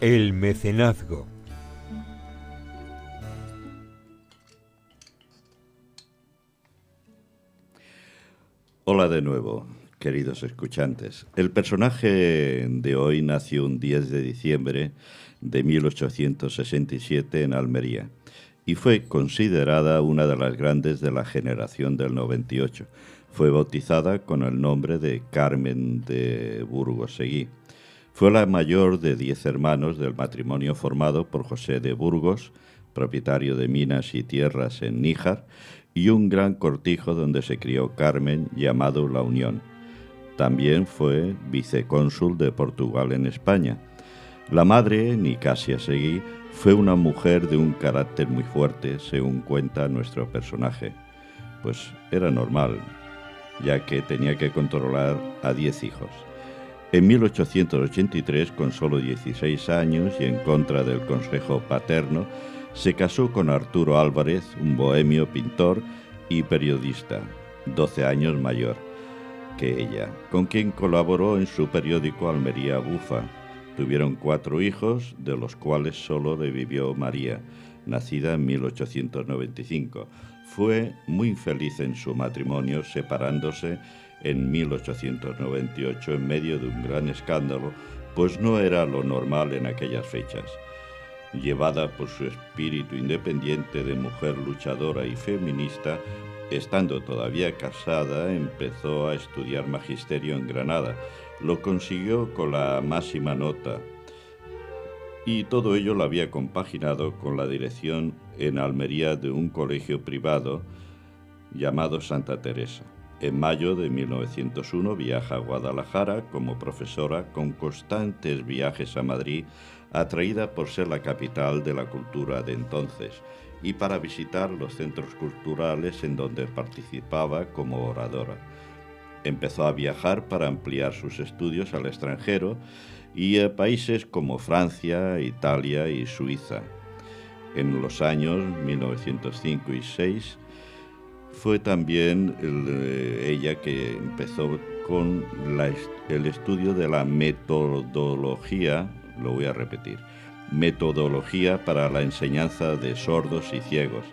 El mecenazgo. Hola de nuevo, queridos escuchantes. El personaje de hoy nació un 10 de diciembre de 1867 en Almería y fue considerada una de las grandes de la generación del 98. Fue bautizada con el nombre de Carmen de Burgos Seguí. Fue la mayor de diez hermanos del matrimonio formado por José de Burgos, propietario de minas y tierras en Níjar, y un gran cortijo donde se crió Carmen llamado La Unión. También fue vicecónsul de Portugal en España. La madre, Nicasia Seguí, fue una mujer de un carácter muy fuerte, según cuenta nuestro personaje. Pues era normal, ya que tenía que controlar a diez hijos. En 1883, con solo 16 años y en contra del consejo paterno, se casó con Arturo Álvarez, un bohemio pintor y periodista, 12 años mayor que ella, con quien colaboró en su periódico Almería Bufa, Tuvieron cuatro hijos, de los cuales solo vivió María, nacida en 1895. Fue muy feliz en su matrimonio, separándose en 1898 en medio de un gran escándalo, pues no era lo normal en aquellas fechas. Llevada por su espíritu independiente de mujer luchadora y feminista, estando todavía casada, empezó a estudiar magisterio en Granada, lo consiguió con la máxima nota y todo ello lo había compaginado con la dirección en Almería de un colegio privado llamado Santa Teresa. En mayo de 1901 viaja a Guadalajara como profesora con constantes viajes a Madrid, atraída por ser la capital de la cultura de entonces y para visitar los centros culturales en donde participaba como oradora. Empezó a viajar para ampliar sus estudios al extranjero y a países como Francia, Italia y Suiza. En los años 1905 y 6 fue también ella que empezó con el estudio de la metodología, lo voy a repetir, metodología para la enseñanza de sordos y ciegos,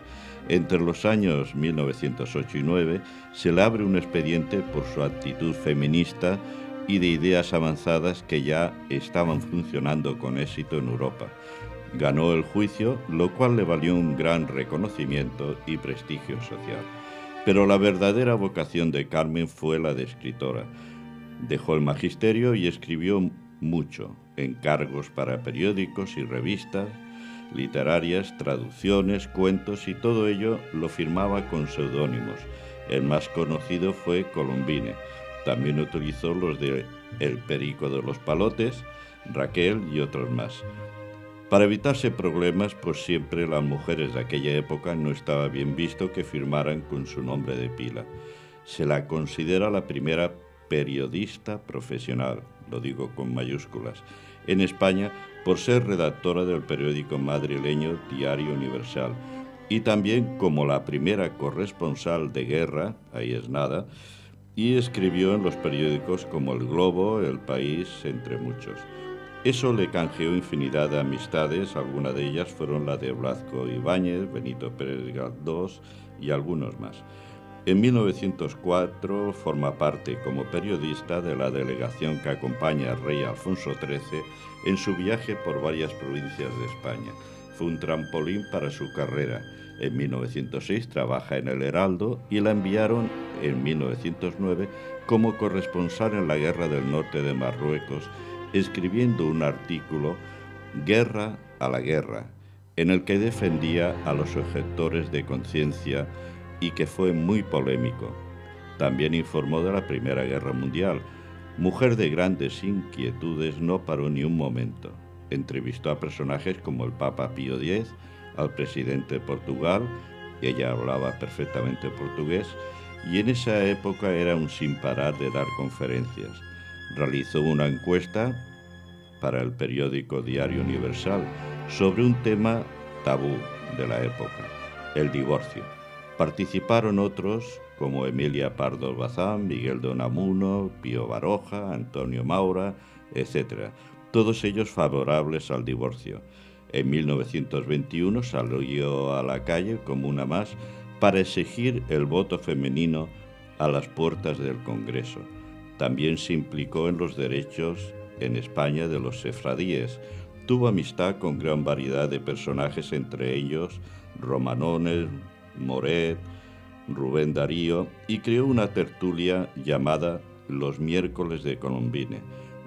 entre los años 1908 y 9 se le abre un expediente por su actitud feminista y de ideas avanzadas que ya estaban funcionando con éxito en Europa. Ganó el juicio, lo cual le valió un gran reconocimiento y prestigio social. Pero la verdadera vocación de Carmen fue la de escritora. Dejó el magisterio y escribió mucho, encargos para periódicos y revistas, literarias, traducciones, cuentos y todo ello lo firmaba con seudónimos. El más conocido fue Colombine. También utilizó los de El Perico de los Palotes, Raquel y otros más. Para evitarse problemas, pues siempre las mujeres de aquella época no estaba bien visto que firmaran con su nombre de pila. Se la considera la primera periodista profesional, lo digo con mayúsculas, en España por ser redactora del periódico madrileño Diario Universal y también como la primera corresponsal de guerra, ahí es nada, y escribió en los periódicos como El Globo, El País, entre muchos. Eso le canjeó infinidad de amistades, algunas de ellas fueron la de Blasco Ibáñez, Benito Pérez Galdós y algunos más. En 1904 forma parte como periodista de la delegación que acompaña al rey Alfonso XIII en su viaje por varias provincias de España. Fue un trampolín para su carrera. En 1906 trabaja en El Heraldo y la enviaron en 1909 como corresponsal en la Guerra del Norte de Marruecos, escribiendo un artículo Guerra a la Guerra, en el que defendía a los objetores de conciencia y que fue muy polémico. También informó de la Primera Guerra Mundial. Mujer de grandes inquietudes, no paró ni un momento. Entrevistó a personajes como el Papa Pío X, al presidente de Portugal, ella hablaba perfectamente portugués, y en esa época era un sin parar de dar conferencias. Realizó una encuesta para el periódico Diario Universal sobre un tema tabú de la época, el divorcio. Participaron otros como Emilia Pardo Bazán, Miguel Donamuno, Pío Baroja, Antonio Maura, etc. todos ellos favorables al divorcio. En 1921 salió a la calle como una más para exigir el voto femenino a las puertas del Congreso. También se implicó en los derechos en España de los sefradíes. Tuvo amistad con gran variedad de personajes, entre ellos Romanones, Moret, Rubén Darío, y creó una tertulia llamada Los miércoles de Colombine,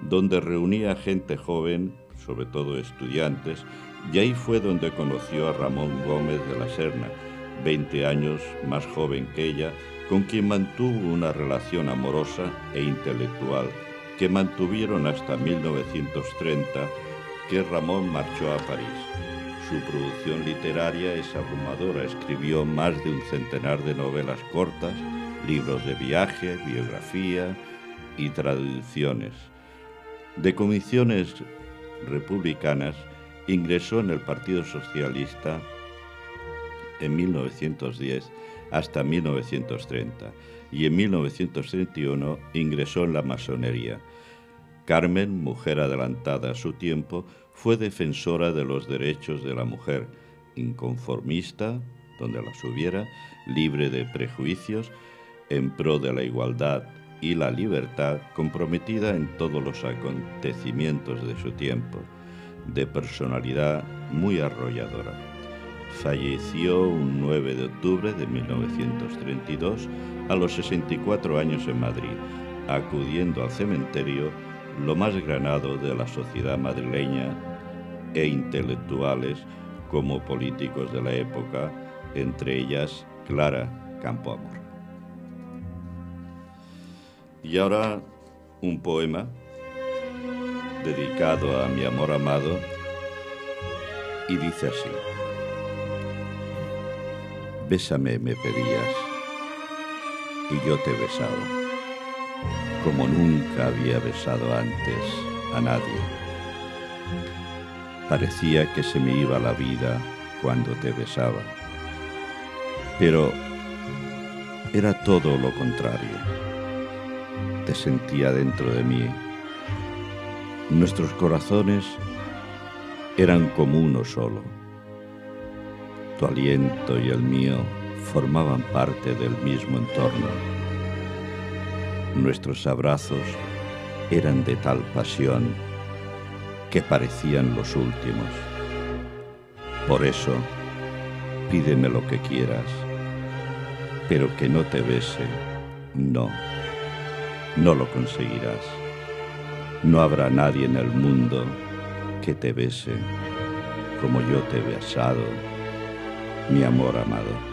donde reunía gente joven, sobre todo estudiantes, y ahí fue donde conoció a Ramón Gómez de la Serna, 20 años más joven que ella, con quien mantuvo una relación amorosa e intelectual que mantuvieron hasta 1930, que Ramón marchó a París. Su producción literaria es abrumadora, escribió más de un centenar de novelas cortas, libros de viaje, biografía y traducciones. De comisiones republicanas, ingresó en el Partido Socialista en 1910 hasta 1930 y en 1931 ingresó en la masonería. Carmen, mujer adelantada a su tiempo, fue defensora de los derechos de la mujer, inconformista, donde las hubiera, libre de prejuicios, en pro de la igualdad y la libertad, comprometida en todos los acontecimientos de su tiempo, de personalidad muy arrolladora falleció un 9 de octubre de 1932 a los 64 años en Madrid, acudiendo al cementerio lo más granado de la sociedad madrileña e intelectuales como políticos de la época, entre ellas Clara Campoamor. Y ahora un poema dedicado a mi amor amado y dice así. Bésame, me pedías, y yo te besaba, como nunca había besado antes a nadie. Parecía que se me iba la vida cuando te besaba, pero era todo lo contrario. Te sentía dentro de mí. Nuestros corazones eran como uno solo tu aliento y el mío formaban parte del mismo entorno. Nuestros abrazos eran de tal pasión que parecían los últimos. Por eso, pídeme lo que quieras, pero que no te bese, no, no lo conseguirás. No habrá nadie en el mundo que te bese como yo te he besado mi amor amado.